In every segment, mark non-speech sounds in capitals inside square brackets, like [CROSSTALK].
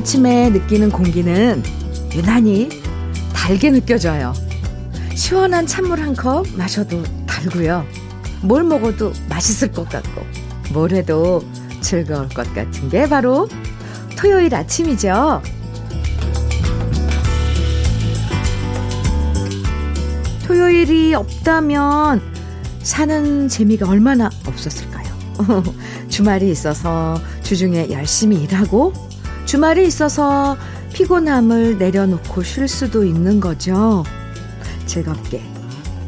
아침에 느끼는 공기는 유난히 달게 느껴져요. 시원한 찬물 한 컵 마셔도 달고요. 뭘 먹어도 맛있을 것 같고, 뭘 해도 즐거울 것 같은 게 바로 토요일 아침이죠. 토요일이 없다면 사는 재미가 얼마나 없었을까요? [LAUGHS] 주말이 있어서 주중에 열심히 일하고 주말이 있어서 피곤함을 내려놓고 쉴 수도 있는 거죠. 즐겁게,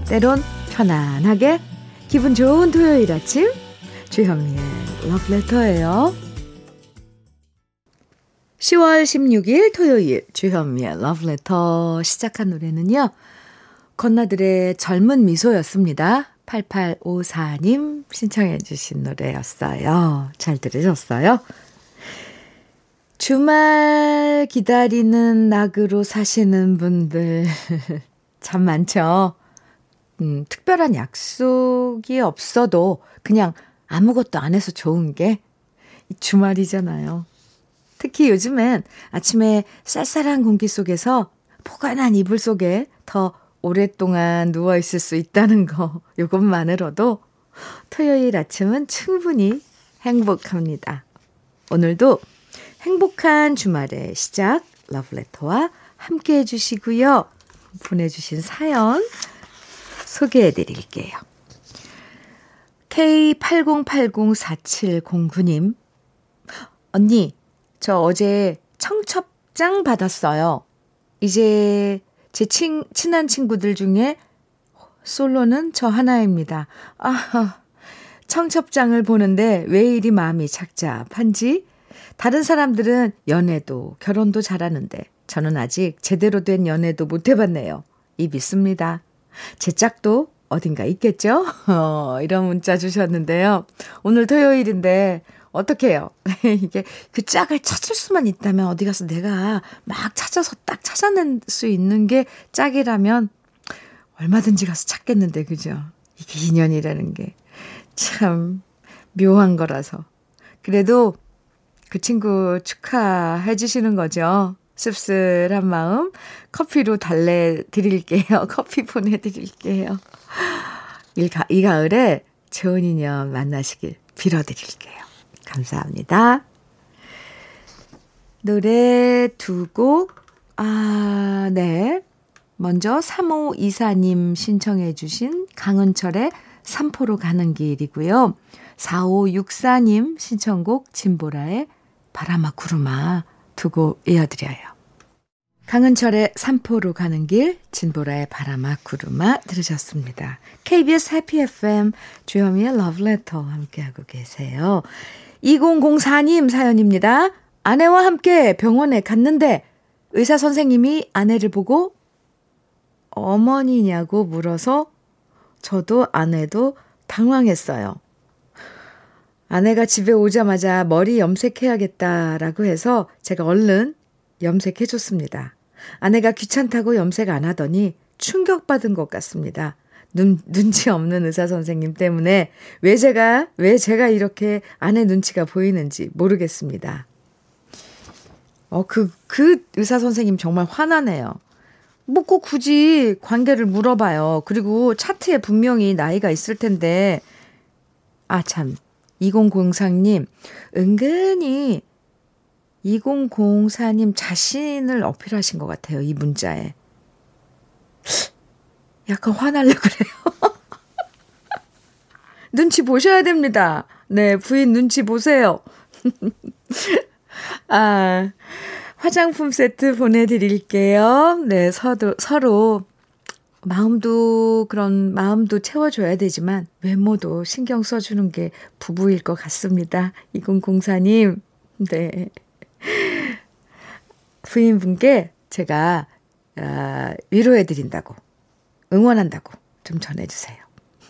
때론 편안하게, 기분 좋은 토요일 아침, 주현미의 러브레터예요. 10월 16일 토요일 주현미의 러브레터 시작한 노래는요. 건나들의 젊은 미소였습니다. 8854님 신청해 주신 노래였어요. 잘 들으셨어요? 주말 기다리는 낙으로 사시는 분들 [LAUGHS] 참 많죠. 음, 특별한 약속이 없어도 그냥 아무것도 안 해서 좋은 게 주말이잖아요. 특히 요즘엔 아침에 쌀쌀한 공기 속에서 포근한 이불 속에 더 오랫동안 누워 있을 수 있다는 거, 요것만으로도 토요일 아침은 충분히 행복합니다. 오늘도 행복한 주말의 시작, 러브레터와 함께 해주시고요. 보내주신 사연 소개해 드릴게요. K80804709님, 언니, 저 어제 청첩장 받았어요. 이제 제 친, 친한 친구들 중에 솔로는 저 하나입니다. 아, 청첩장을 보는데 왜 이리 마음이 착잡한지? 다른 사람들은 연애도 결혼도 잘하는데 저는 아직 제대로 된 연애도 못 해봤네요. 이 믿습니다. 제 짝도 어딘가 있겠죠? [LAUGHS] 어, 이런 문자 주셨는데요. 오늘 토요일인데 어떻게 해요? [LAUGHS] 이게 그 짝을 찾을 수만 있다면 어디 가서 내가 막 찾아서 딱 찾아낼 수 있는 게 짝이라면 얼마든지 가서 찾겠는데, 그죠? 이게 인연이라는 게 참 묘한 거라서. 그래도 그 친구 축하해 주시는 거죠. 씁쓸한 마음 커피로 달래 드릴게요. [LAUGHS] 커피 보내 드릴게요. 이, 가, 이 가을에 좋은 인연 만나시길 빌어 드릴게요. 감사합니다. 노래 두 곡, 아, 네. 먼저 3호 이사님 신청해 주신 강은철의 삼포로 가는 길이고요. 4564님 신청곡 진보라의 바람아 구름아 두곡 이어드려요. 강은철의 삼포로 가는 길, 진보라의 바람아 구름아 들으셨습니다. KBS 해피 FM 주현미의 러브레터 함께하고 계세요. 2004님 사연입니다. 아내와 함께 병원에 갔는데 의사 선생님이 아내를 보고 어머니냐고 물어서 저도 아내도 당황했어요. 아내가 집에 오자마자 머리 염색해야겠다라고 해서 제가 얼른 염색해줬습니다. 아내가 귀찮다고 염색 안 하더니 충격받은 것 같습니다. 눈, 눈치 없는 의사 선생님 때문에 왜 제가, 왜 제가 이렇게 아내 눈치가 보이는지 모르겠습니다. 어, 그, 그 의사 선생님 정말 화나네요. 뭐 꼭 굳이 관계를 물어봐요. 그리고 차트에 분명히 나이가 있을 텐데, 아, 참. 2004님, 은근히 2004님 자신을 어필하신 것 같아요. 이 문자에. 약간 화날려 그래요. [LAUGHS] 눈치 보셔야 됩니다. 네, 부인 눈치 보세요. [LAUGHS] 아, 화장품 세트 보내드릴게요. 네, 서로, 서로 마음도 그런 마음도 채워줘야 되지만 외모도 신경 써주는 게 부부일 것 같습니다. 2004님, 네. 부인분께 제가 아, 위로해드린다고 응원한다고 좀 전해주세요.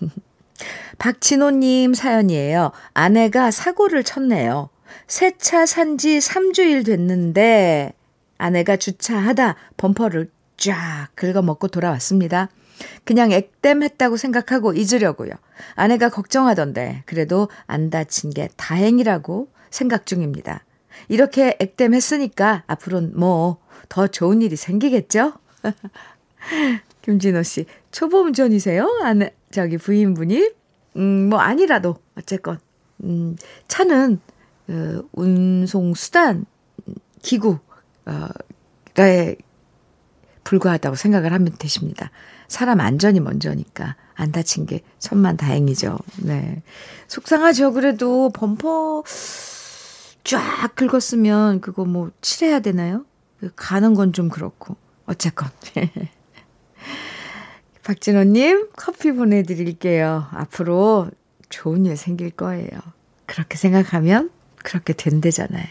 [LAUGHS] 박진호님 사연이에요. 아내가 사고를 쳤네요. 새 차 산지 3주일 됐는데 아내가 주차하다 범퍼를 쫙 긁어먹고 돌아왔습니다. 그냥 액땜했다고 생각하고 잊으려고요. 아내가 걱정하던데 그래도 안 다친 게 다행이라고 생각 중입니다. 이렇게 액땜했으니까 앞으로는 뭐 더 좋은 일이 생기겠죠? [LAUGHS] 김진호 씨, 초보 운전이세요? 아는, 저기 부인분이? 음, 뭐 아니라도, 어쨌건. 음, 차는, 그, 운송 수단, 기구, 어, 에 불과하다고 생각을 하면 되십니다. 사람 안전이 먼저니까 안 다친 게 천만 다행이죠. 네. 속상하죠. 그래도 범퍼 쫙 긁었으면 그거 뭐 칠해야 되나요? 그 가는 건 좀 그렇고. 어쨌건. [LAUGHS] 박진호님, 커피 보내드릴게요. 앞으로 좋은 일 생길 거예요. 그렇게 생각하면 그렇게 된대잖아요.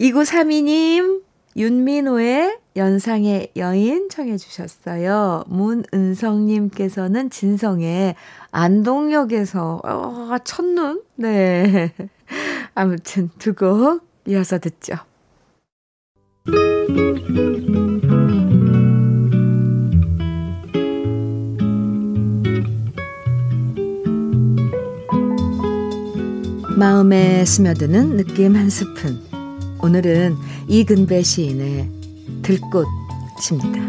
2932님, 윤민호의 연상의 여인 청해 주셨어요. 문은성님께서는 진성의 안동역에서, 어, 첫눈? 네. [LAUGHS] 아무튼 두 곡 이어서 듣죠. 마음에 스며드는 느낌 한 스푼. 오늘은 이근배 시인의 들꽃입니다.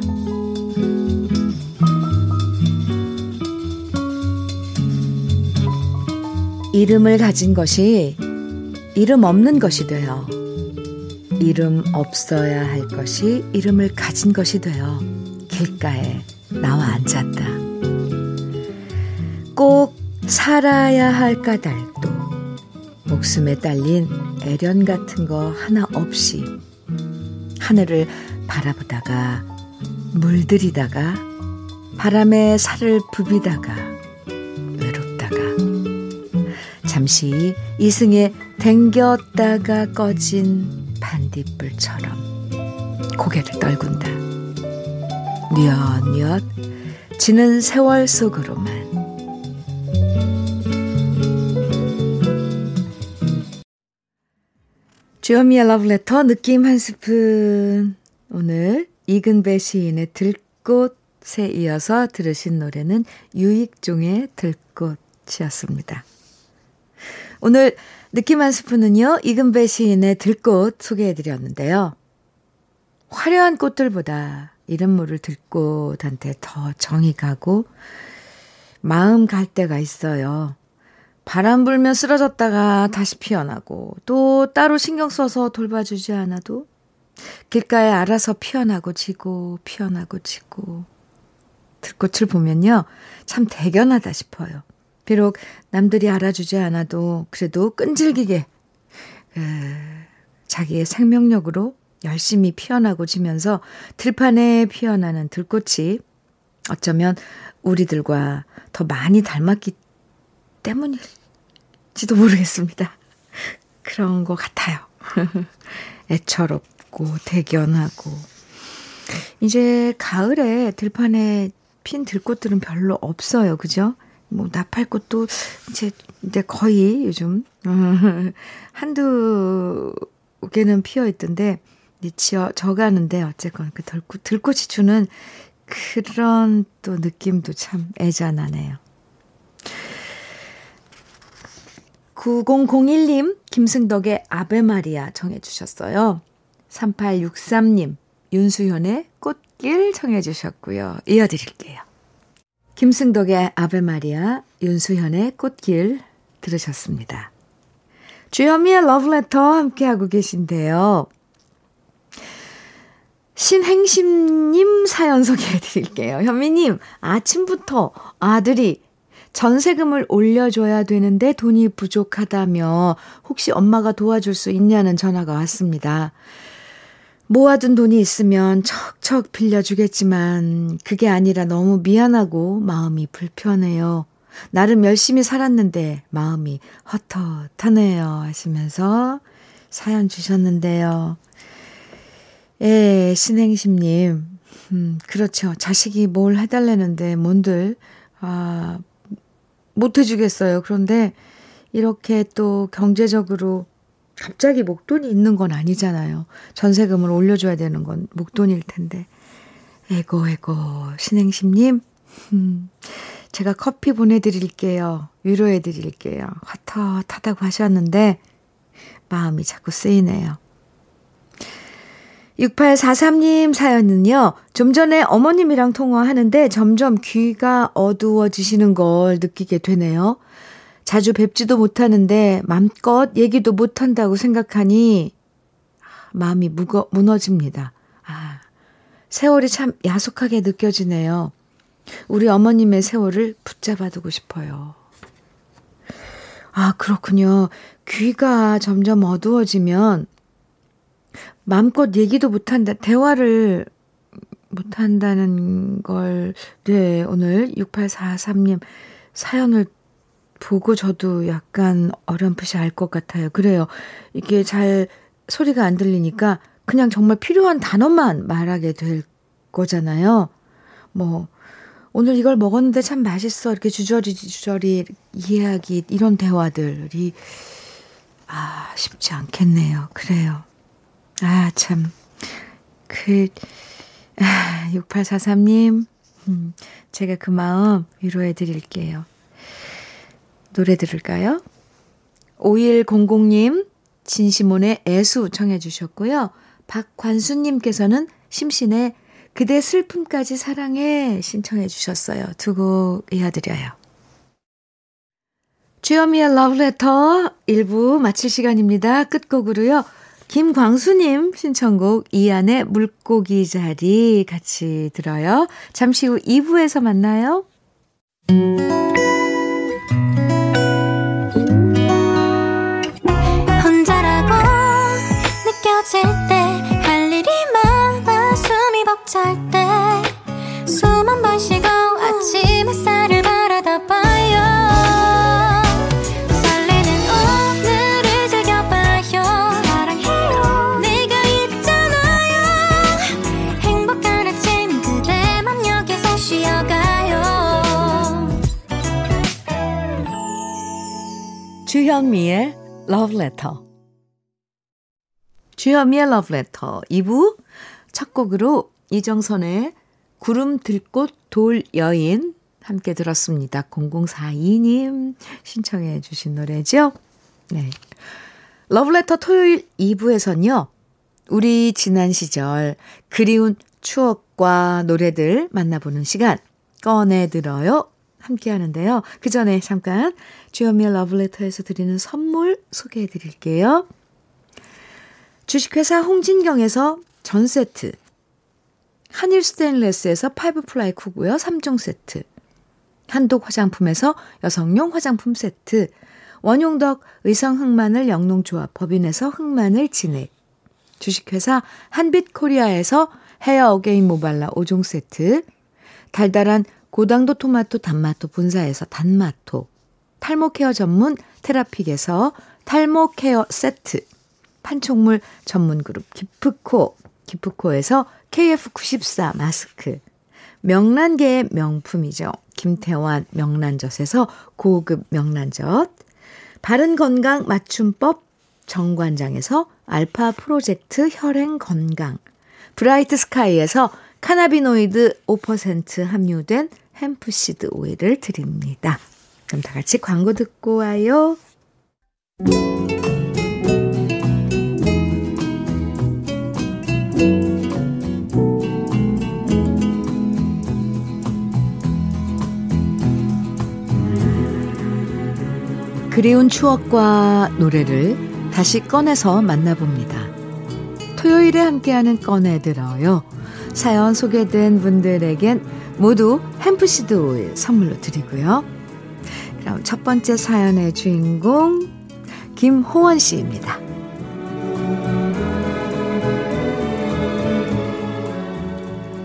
이름을 가진 것이 이름 없는 것이 되어 이름 없어야 할 것이 이름을 가진 것이 되어 길가에 나와 앉았다. 꼭 살아야 할 까닭도 목숨에 딸린 애련 같은 거 하나 없이 하늘을 바라보다가 물들이다가 바람에 살을 부비다가 외롭다가 잠시 이승에 댕겼다가 꺼진 반딧불처럼 고개를 떨군다. 뉘엿뉘엿 지는 세월 속으로만 주현미의 러브레터 느낌 한 스푼. 오늘 이근배 시인의 들꽃에 이어서 들으신 노래는 유익종의 들꽃이었습니다. 오늘 느낌 한 스푼은요, 이근배 시인의 들꽃 소개해드렸는데요. 화려한 꽃들보다 이름 모를 들꽃한테 더 정이 가고 마음 갈 때가 있어요. 바람 불면 쓰러졌다가 다시 피어나고 또 따로 신경 써서 돌봐주지 않아도 길가에 알아서 피어나고 지고 피어나고 지고 들꽃을 보면요 참 대견하다 싶어요. 비록 남들이 알아주지 않아도 그래도 끈질기게 그 자기의 생명력으로 열심히 피어나고 지면서 들판에 피어나는 들꽃이 어쩌면 우리들과 더 많이 닮았기 때문일 지도 모르겠습니다. [LAUGHS] 그런 것 같아요. [LAUGHS] 애처롭고 대견하고. 이제 가을에 들판에 핀 들꽃들은 별로 없어요. 그죠? 뭐 나팔꽃도 이제 이제 거의 요즘 [LAUGHS] 한두 개는 피어 있던데 이제 지어 져가는데 어쨌건 그 들꽃 들꽃이 주는 그런 또 느낌도 참 애잔하네요. 9001님, 김승덕의 아베마리아 정해주셨어요. 3863님, 윤수현의 꽃길 청해주셨고요. 이어드릴게요. 김승덕의 아베마리아, 윤수현의 꽃길 들으셨습니다. 주현미의 러브레터 함께하고 계신데요. 신행심님 사연 소개해 드릴게요. 현미님, 아침부터 아들이 전세금을 올려줘야 되는데 돈이 부족하다며 혹시 엄마가 도와줄 수 있냐는 전화가 왔습니다. 모아둔 돈이 있으면 척척 빌려주겠지만 그게 아니라 너무 미안하고 마음이 불편해요. 나름 열심히 살았는데 마음이 헛헛하네요 하시면서 사연 주셨는데요. 예, 신행심님. 음, 그렇죠. 자식이 뭘 해달라는데 뭔들, 아, 못 해주겠어요. 그런데 이렇게 또 경제적으로 갑자기 목돈이 있는 건 아니잖아요. 전세금을 올려줘야 되는 건 목돈일 텐데. 에고, 에고, 신행심님, 음, 제가 커피 보내드릴게요. 위로해드릴게요. 헛헛하다고 하셨는데, 마음이 자꾸 쓰이네요. 6843님 사연은요, 좀 전에 어머님이랑 통화하는데 점점 귀가 어두워지시는 걸 느끼게 되네요. 자주 뵙지도 못하는데 맘껏 얘기도 못한다고 생각하니 마음이 무거, 무너집니다. 아, 세월이 참 야속하게 느껴지네요. 우리 어머님의 세월을 붙잡아두고 싶어요. 아, 그렇군요. 귀가 점점 어두워지면 마음껏 얘기도 못한다, 대화를 못한다는 걸, 네, 오늘 6843님 사연을 보고 저도 약간 어렴풋이 알 것 같아요. 그래요. 이게 잘 소리가 안 들리니까 그냥 정말 필요한 단어만 말하게 될 거잖아요. 뭐, 오늘 이걸 먹었는데 참 맛있어. 이렇게 주저리 주저리 이야기, 이런 대화들이, 아, 쉽지 않겠네요. 그래요. 아, 참. 그, 아, 6843님, 음, 제가 그 마음 위로해 드릴게요. 노래 들을까요? 5100님, 진시몬의 애수 청해 주셨고요. 박관수님께서는 심신의 그대 슬픔까지 사랑해 신청해 주셨어요. 두 곡 이어드려요. 주여미의 러브레터 1부 마칠 시간입니다. 끝곡으로요. 김광수님 신청곡 이안의 물고기 자리 같이 들어요. 잠시 후 2부에서 만나요. 혼자라고 느껴질 때 할 일이 많아 숨이 벅찰 때숨한번 쉬고 주현미의 Love Letter 주현미의 Love Letter 2부 첫 곡으로 이정선의 구름 들꽃 돌 여인 함께 들었습니다. 0042님 신청해 주신 노래죠. 네. 러브레터 토요일 2부에서는요. 우리 지난 시절 그리운 추억과 노래들 만나보는 시간 꺼내 들어요. 함께 하는데요. 그 전에 잠깐 주현미의 러브레터에서 드리는 선물 소개해 드릴게요. 주식회사 홍진경에서 전 세트 한일 스테인레스에서 five ply 쿠고요. 3종 세트. 한독 화장품에서 여성용 화장품 세트. 원용덕 의성 흑마늘 영농조합 법인에서 흑마늘 진액. 주식회사 한빛 코리아에서 헤어 어게인 모발라 5종 세트. 달달한 고당도 토마토 단마토 본사에서 단마토. 탈모 케어 전문 테라픽에서 탈모 케어 세트. 판촉물 전문 그룹 기프코. 기프코에서 KF94 마스크. 명란계의 명품이죠. 김태환 명란젓에서 고급 명란젓. 바른 건강 맞춤법 정관장에서 알파 프로젝트 혈행 건강. 브라이트 스카이에서 cannabinoid 5% 함유된 hemp seed 오일을 드립니다. 그럼 다 같이 광고 듣고 와요. 그리운 추억과 노래를 다시 꺼내서 만나봅니다. 토요일에 함께하는 꺼내들어요. 사연 소개된 분들에겐 모두 햄프시드 오일 선물로 드리고요. 그럼 첫 번째 사연의 주인공 김호원 씨입니다.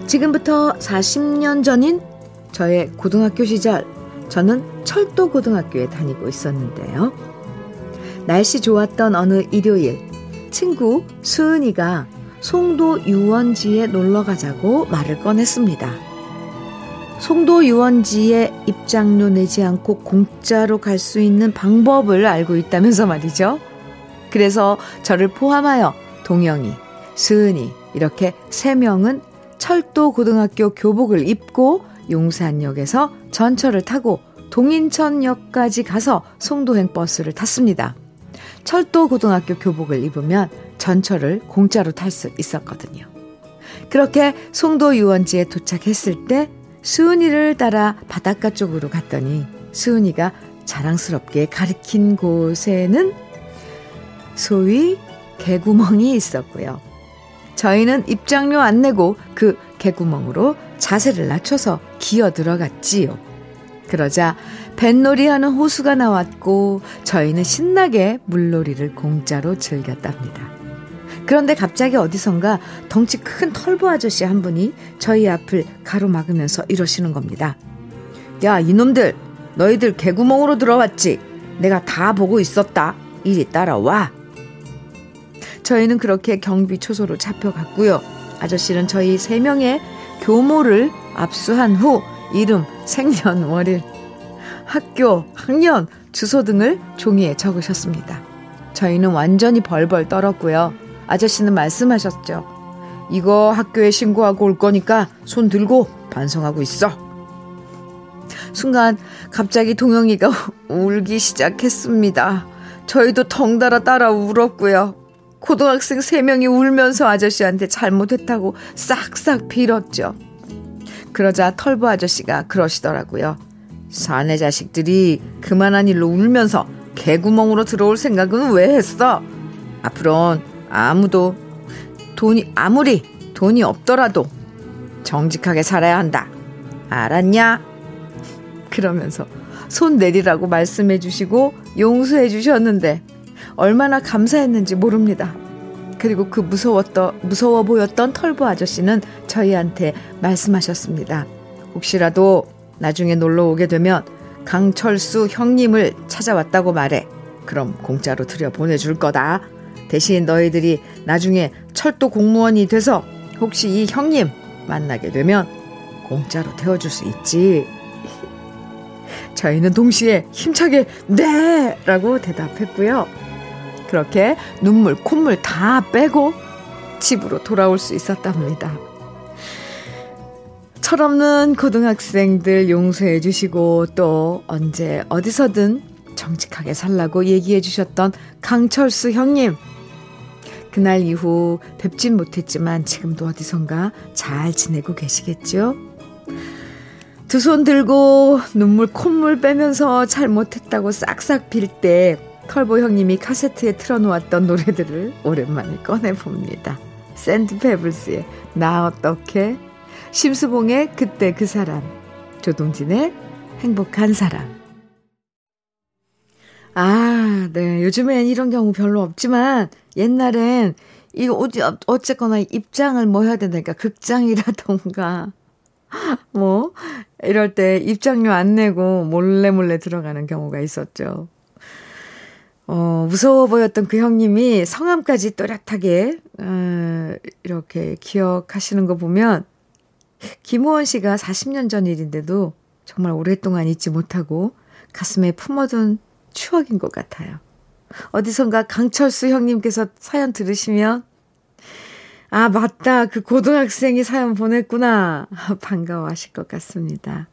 지금부터 40년 전인 저의 고등학교 시절 저는 철도 고등학교에 다니고 있었는데요. 날씨 좋았던 어느 일요일 친구 수은이가 송도 유원지에 놀러 가자고 말을 꺼냈습니다. 송도 유원지에 입장료 내지 않고 공짜로 갈 수 있는 방법을 알고 있다면서 말이죠. 그래서 저를 포함하여 동영이, 수은이 이렇게 세 명은 철도 고등학교 교복을 입고 용산역에서 전철을 타고 동인천역까지 가서 송도행 버스를 탔습니다. 철도 고등학교 교복을 입으면 전철을 공짜로 탈 수 있었거든요. 그렇게 송도 유원지에 도착했을 때 수은이를 따라 바닷가 쪽으로 갔더니 수은이가 자랑스럽게 가리킨 곳에는 소위 개구멍이 있었고요. 저희는 입장료 안 내고 그 개구멍으로 자세를 낮춰서 기어 들어갔지요. 그러자 뱃놀이 하는 호수가 나왔고 저희는 신나게 물놀이를 공짜로 즐겼답니다. 그런데 갑자기 어디선가 덩치 큰 털보 아저씨 한 분이 저희 앞을 가로막으면서 이러시는 겁니다. 야, 이놈들! 너희들 개구멍으로 들어왔지? 내가 다 보고 있었다. 이리 따라와. 저희는 그렇게 경비 초소로 잡혀갔고요. 아저씨는 저희 세 명의 교모를 압수한 후 이름, 생년월일, 학교, 학년, 주소 등을 종이에 적으셨습니다. 저희는 완전히 벌벌 떨었고요. 아저씨는 말씀하셨죠. 이거 학교에 신고하고 올 거니까 손 들고 반성하고 있어. 순간 갑자기 동영이가 [LAUGHS] 울기 시작했습니다. 저희도 덩달아 따라 울었고요. 고등학생 3명이 울면서 아저씨한테 잘못했다고 싹싹 빌었죠. 그러자 털보 아저씨가 그러시더라고요. 사내 자식들이 그만한 일로 울면서 개구멍으로 들어올 생각은 왜 했어? 앞으론 아무도 돈이 아무리 돈이 없더라도 정직하게 살아야 한다. 알았냐? 그러면서 손 내리라고 말씀해 주시고 용서해 주셨는데 얼마나 감사했는지 모릅니다. 그리고 그 무서웠던 무서워 보였던 털보 아저씨는 저희한테 말씀하셨습니다. 혹시라도 나중에 놀러 오게 되면 강철수 형님을 찾아왔다고 말해. 그럼 공짜로 들여 보내줄 거다. 대신 너희들이 나중에 철도 공무원이 돼서 혹시 이 형님 만나게 되면 공짜로 태워줄 수 있지. 저희는 동시에 힘차게 네! 라고 대답했고요. 그렇게 눈물, 콧물 다 빼고 집으로 돌아올 수 있었답니다. 철없는 고등학생들 용서해 주시고 또 언제 어디서든 정직하게 살라고 얘기해 주셨던 강철수 형님. 그날 이후 뵙진 못했지만 지금도 어디선가 잘 지내고 계시겠죠? 두 손 들고 눈물 콧물 빼면서 잘못했다고 싹싹 빌 때 털보 형님이 카세트에 틀어놓았던 노래들을 오랜만에 꺼내봅니다. 샌드 페블스의 나 어떡해 심수봉의 그때 그 사람, 조동진의 행복한 사람. 아, 네. 요즘엔 이런 경우 별로 없지만 옛날엔 이거 어디 어쨌거나 입장을 뭐 해야 된다니까 극장이라던가 [LAUGHS] 뭐 이럴 때 입장료 안 내고 몰래 몰래 들어가는 경우가 있었죠. 어, 무서워 보였던 그 형님이 성함까지 또렷하게 어, 이렇게 기억하시는 거 보면 김호원 씨가 40년 전 일인데도 정말 오랫동안 잊지 못하고 가슴에 품어둔 추억인 것 같아요. 어디선가 강철수 형님께서 사연 들으시면 아, 맞다. 그 고등학생이 사연 보냈구나. [LAUGHS] 반가워하실 것 같습니다.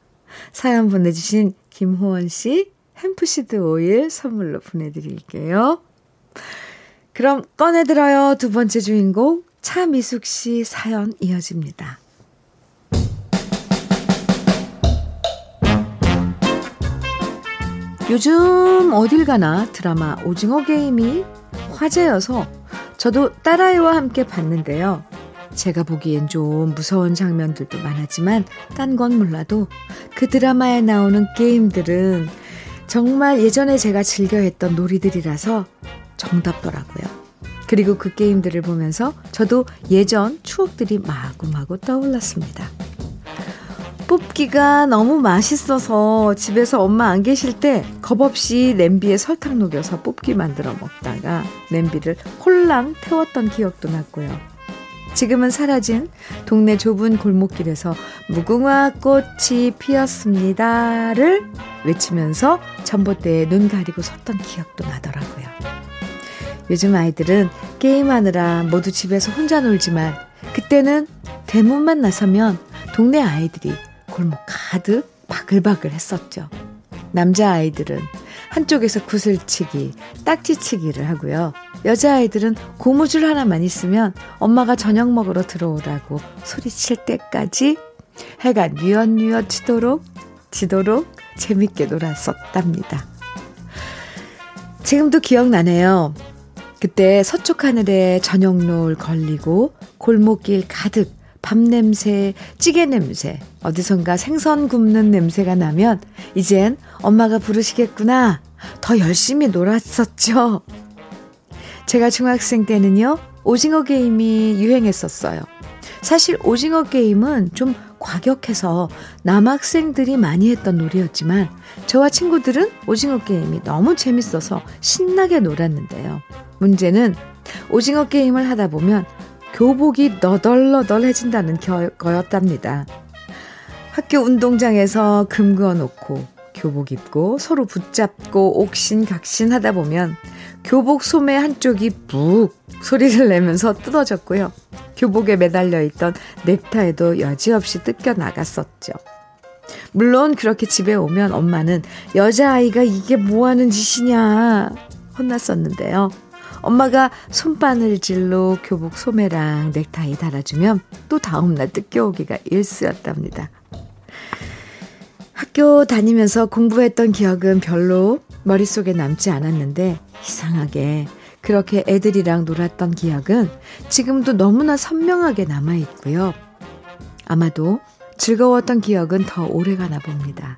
사연 보내주신 김호원 씨 햄프시드 오일 선물로 보내드릴게요. 그럼 꺼내들어요. 두 번째 주인공 차미숙 씨 사연 이어집니다. 요즘 어딜 가나 드라마 오징어 게임이 화제여서 저도 딸아이와 함께 봤는데요. 제가 보기엔 좀 무서운 장면들도 많았지만 딴 건 몰라도 그 드라마에 나오는 게임들은 정말 예전에 제가 즐겨 했던 놀이들이라서 정답더라고요. 그리고 그 게임들을 보면서 저도 예전 추억들이 마구마구 떠올랐습니다. 뽑기가 너무 맛있어서 집에서 엄마 안 계실 때 겁없이 냄비에 설탕 녹여서 뽑기 만들어 먹다가 냄비를 홀랑 태웠던 기억도 났고요. 지금은 사라진 동네 좁은 골목길에서 무궁화 꽃이 피었습니다를 외치면서 전봇대에 눈 가리고 섰던 기억도 나더라고요. 요즘 아이들은 게임하느라 모두 집에서 혼자 놀지만 그때는 대문만 나서면 동네 아이들이 골목 가득 바글바글 했었죠. 남자아이들은 한쪽에서 구슬치기, 딱지치기를 하고요. 여자아이들은 고무줄 하나만 있으면 엄마가 저녁 먹으러 들어오라고 소리칠 때까지 해가 뉘엿뉘엿 지도록, 지도록 재밌게 놀았었답니다. 지금도 기억나네요. 그때 서쪽 하늘에 저녁 노을 걸리고 골목길 가득 밥 냄새, 찌개 냄새, 어디선가 생선 굽는 냄새가 나면 이젠 엄마가 부르시겠구나. 더 열심히 놀았었죠. 제가 중학생 때는요, 오징어 게임이 유행했었어요. 사실 오징어 게임은 좀 과격해서 남학생들이 많이 했던 놀이였지만 저와 친구들은 오징어 게임이 너무 재밌어서 신나게 놀았는데요. 문제는 오징어 게임을 하다 보면 교복이 너덜너덜해진다는 거였답니다. 학교 운동장에서 금 그어놓고 교복 입고 서로 붙잡고 옥신각신 하다 보면 교복 소매 한쪽이 묵 소리를 내면서 뜯어졌고요. 교복에 매달려 있던 넥타이도 여지없이 뜯겨 나갔었죠. 물론 그렇게 집에 오면 엄마는 여자아이가 이게 뭐 하는 짓이냐 혼났었는데요. 엄마가 손바늘질로 교복 소매랑 넥타이 달아주면 또 다음날 뜯겨오기가 일쑤였답니다. 학교 다니면서 공부했던 기억은 별로 머릿속에 남지 않았는데 이상하게 그렇게 애들이랑 놀았던 기억은 지금도 너무나 선명하게 남아있고요. 아마도 즐거웠던 기억은 더 오래가나 봅니다.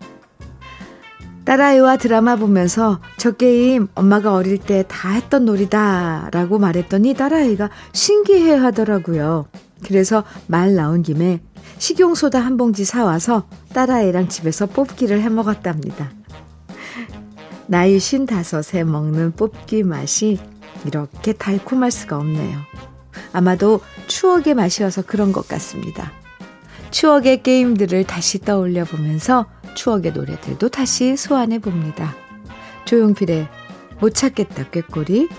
딸아이와 드라마 보면서 저 게임 엄마가 어릴 때 다 했던 놀이다 라고 말했더니 딸아이가 신기해 하더라고요. 그래서 말 나온 김에 식용소다 한 봉지 사와서 딸아이랑 집에서 뽑기를 해 먹었답니다. 나이 쉰 다섯에 먹는 뽑기 맛이 이렇게 달콤할 수가 없네요. 아마도 추억의 맛이어서 그런 것 같습니다. 추억의 게임들을 다시 떠올려 보면서 추억의 노래들도 다시 소환해 봅니다. 조용필의 못 찾겠다 꾀꼬리,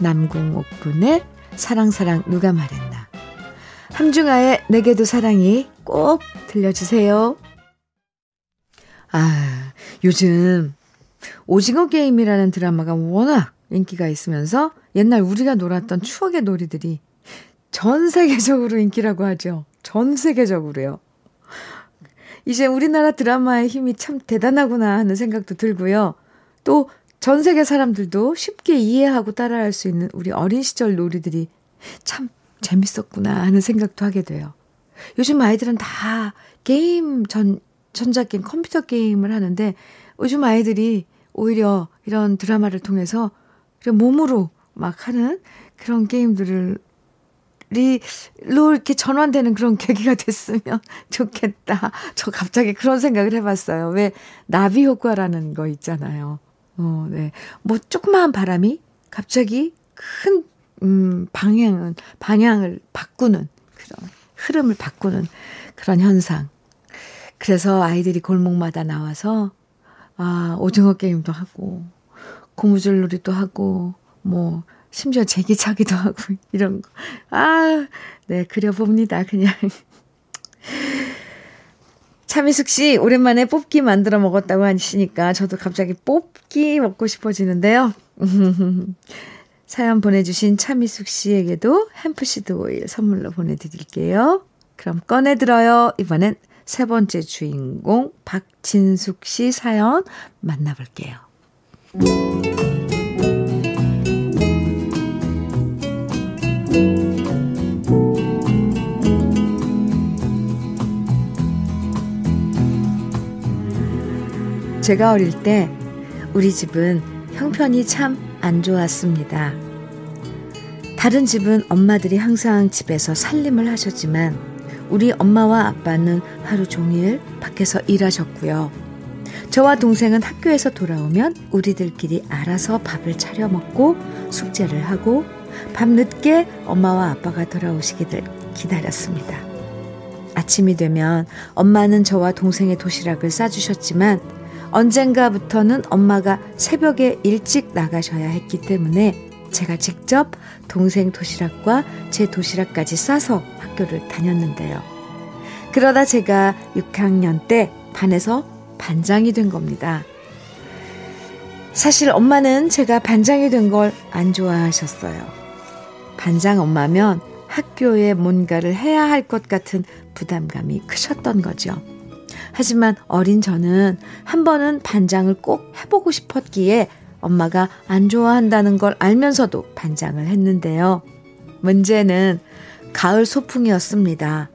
남궁옥분의 사랑사랑 누가 말했나, 함중아의 내게도 사랑이 꼭 들려주세요. 아, 요즘 오징어 게임이라는 드라마가 워낙 인기가 있으면서 옛날 우리가 놀았던 추억의 놀이들이 전 세계적으로 인기라고 하죠. 전 세계적으로요. 이제 우리나라 드라마의 힘이 참 대단하구나 하는 생각도 들고요. 또 전 세계 사람들도 쉽게 이해하고 따라할 수 있는 우리 어린 시절 놀이들이 참 재밌었구나 하는 생각도 하게 돼요. 요즘 아이들은 다 게임 전, 전자게임, 컴퓨터 게임을 하는데 요즘 아이들이 오히려 이런 드라마를 통해서 몸으로 막 하는 그런 게임들을 로 이렇게 전환되는 그런 계기가 됐으면 [LAUGHS] 좋겠다. 저 갑자기 그런 생각을 해봤어요. 왜 나비 효과라는 거 있잖아요. 어, 네. 뭐 조그마한 바람이 갑자기 큰, 음, 방향은, 방향을 바꾸는 그런 흐름을 바꾸는 그런 현상. 그래서 아이들이 골목마다 나와서, 아, 오징어 게임도 하고, 고무줄 놀이도 하고, 뭐, 심지어 제기차기도 하고 [LAUGHS] 이런 거. 아, 네, 그려봅니다. 그냥. 차미숙 씨, 오랜만에 뽑기 만들어 먹었다고 하시니까 저도 갑자기 뽑기 먹고 싶어지는데요. [LAUGHS] 사연 보내주신 차미숙 씨에게도 햄프시드 오일 선물로 보내드릴게요. 그럼 꺼내들어요. 이번엔 세 번째 주인공 박진숙 씨 사연 만나볼게요. 제가 어릴 때 우리 집은 형편이 참 안 좋았습니다. 다른 집은 엄마들이 항상 집에서 살림을 하셨지만 우리 엄마와 아빠는 하루 종일 밖에서 일하셨고요. 저와 동생은 학교에서 돌아오면 우리들끼리 알아서 밥을 차려 먹고 숙제를 하고 밤 늦게 엄마와 아빠가 돌아오시기를 기다렸습니다. 아침이 되면 엄마는 저와 동생의 도시락을 싸주셨지만 언젠가부터는 엄마가 새벽에 일찍 나가셔야 했기 때문에 제가 직접 동생 도시락과 제 도시락까지 싸서 학교를 다녔는데요. 그러다 제가 6학년 때 반에서 반장이 된 겁니다. 사실 엄마는 제가 반장이 된 걸 안 좋아하셨어요. 반장 엄마면 학교에 뭔가를 해야 할 것 같은 부담감이 크셨던 거죠. 하지만 어린 저는 한 번은 반장을 꼭 해보고 싶었기에 엄마가 안 좋아한다는 걸 알면서도 반장을 했는데요. 문제는 가을 소풍이었습니다.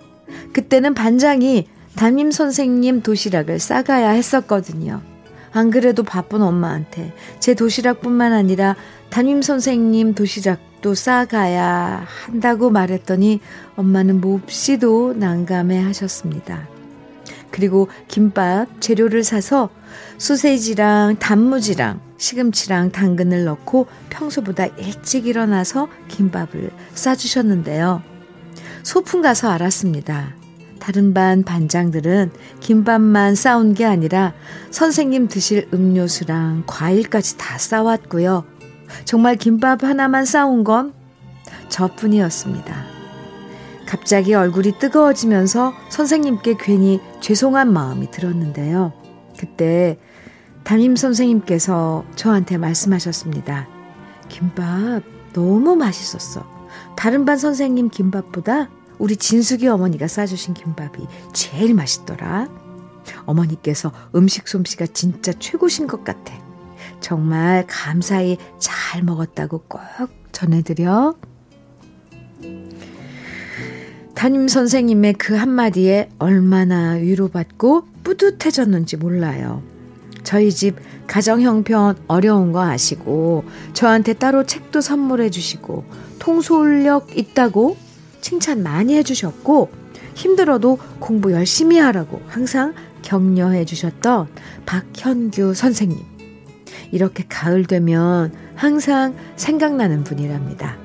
그때는 반장이 담임 선생님 도시락을 싸가야 했었거든요. 안 그래도 바쁜 엄마한테 제 도시락뿐만 아니라 담임 선생님 도시락도 싸가야 한다고 말했더니 엄마는 몹시도 난감해 하셨습니다. 그리고 김밥 재료를 사서 소세지랑 단무지랑 시금치랑 당근을 넣고 평소보다 일찍 일어나서 김밥을 싸주셨는데요. 소풍 가서 알았습니다. 다른 반 반장들은 김밥만 싸운 게 아니라 선생님 드실 음료수랑 과일까지 다 싸왔고요. 정말 김밥 하나만 싸운 건 저뿐이었습니다. 갑자기 얼굴이 뜨거워지면서 선생님께 괜히 죄송한 마음이 들었는데요. 그때 담임 선생님께서 저한테 말씀하셨습니다. 김밥 너무 맛있었어. 다른 반 선생님 김밥보다 우리 진숙이 어머니가 싸주신 김밥이 제일 맛있더라. 어머니께서 음식 솜씨가 진짜 최고신 것 같아. 정말 감사히 잘 먹었다고 꼭 전해드려. 담임 선생님의 그 한마디에 얼마나 위로받고 뿌듯해졌는지 몰라요. 저희 집 가정 형편 어려운 거 아시고 저한테 따로 책도 선물해 주시고 통솔력 있다고 칭찬 많이 해 주셨고 힘들어도 공부 열심히 하라고 항상 격려해 주셨던 박현규 선생님. 이렇게 가을 되면 항상 생각나는 분이랍니다.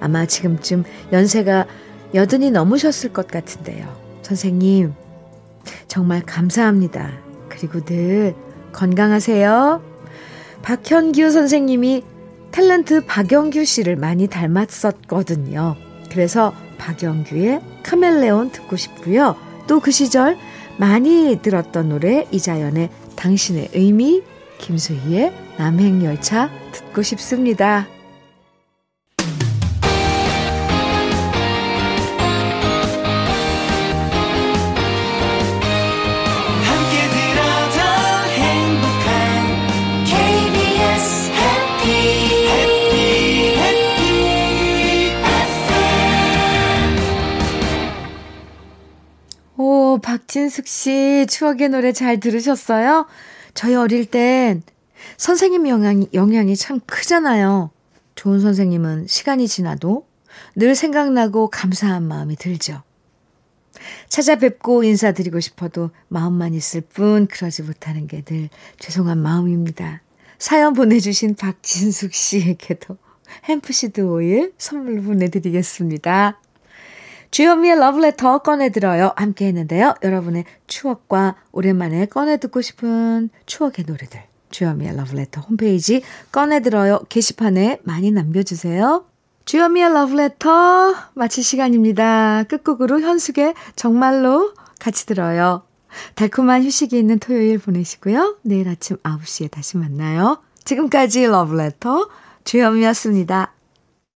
아마 지금쯤 연세가 여든이 넘으셨을 것 같은데요. 선생님, 정말 감사합니다. 그리고 늘 건강하세요. 박현규 선생님이 탤런트 박영규 씨를 많이 닮았었거든요. 그래서 박영규의 카멜레온 듣고 싶고요. 또 그 시절 많이 들었던 노래 이자연의 당신의 의미, 김수희의 남행열차 듣고 싶습니다. 박진숙 씨 추억의 노래 잘 들으셨어요? 저희 어릴 땐 선생님 영향이, 영향이 참 크잖아요. 좋은 선생님은 시간이 지나도 늘 생각나고 감사한 마음이 들죠. 찾아뵙고 인사드리고 싶어도 마음만 있을 뿐 그러지 못하는 게 늘 죄송한 마음입니다. 사연 보내주신 박진숙 씨에게도 햄프시드 오일 선물로 보내드리겠습니다. 주현미의 러브레터 꺼내들어요. 함께 했는데요. 여러분의 추억과 오랜만에 꺼내듣고 싶은 추억의 노래들. 주현미의 러브레터 홈페이지 꺼내들어요. 게시판에 많이 남겨주세요. 주현미의 러브레터 마칠 시간입니다. 끝곡으로 현숙의 정말로 같이 들어요. 달콤한 휴식이 있는 토요일 보내시고요. 내일 아침 9시에 다시 만나요. 지금까지 러브레터 주현미였습니다.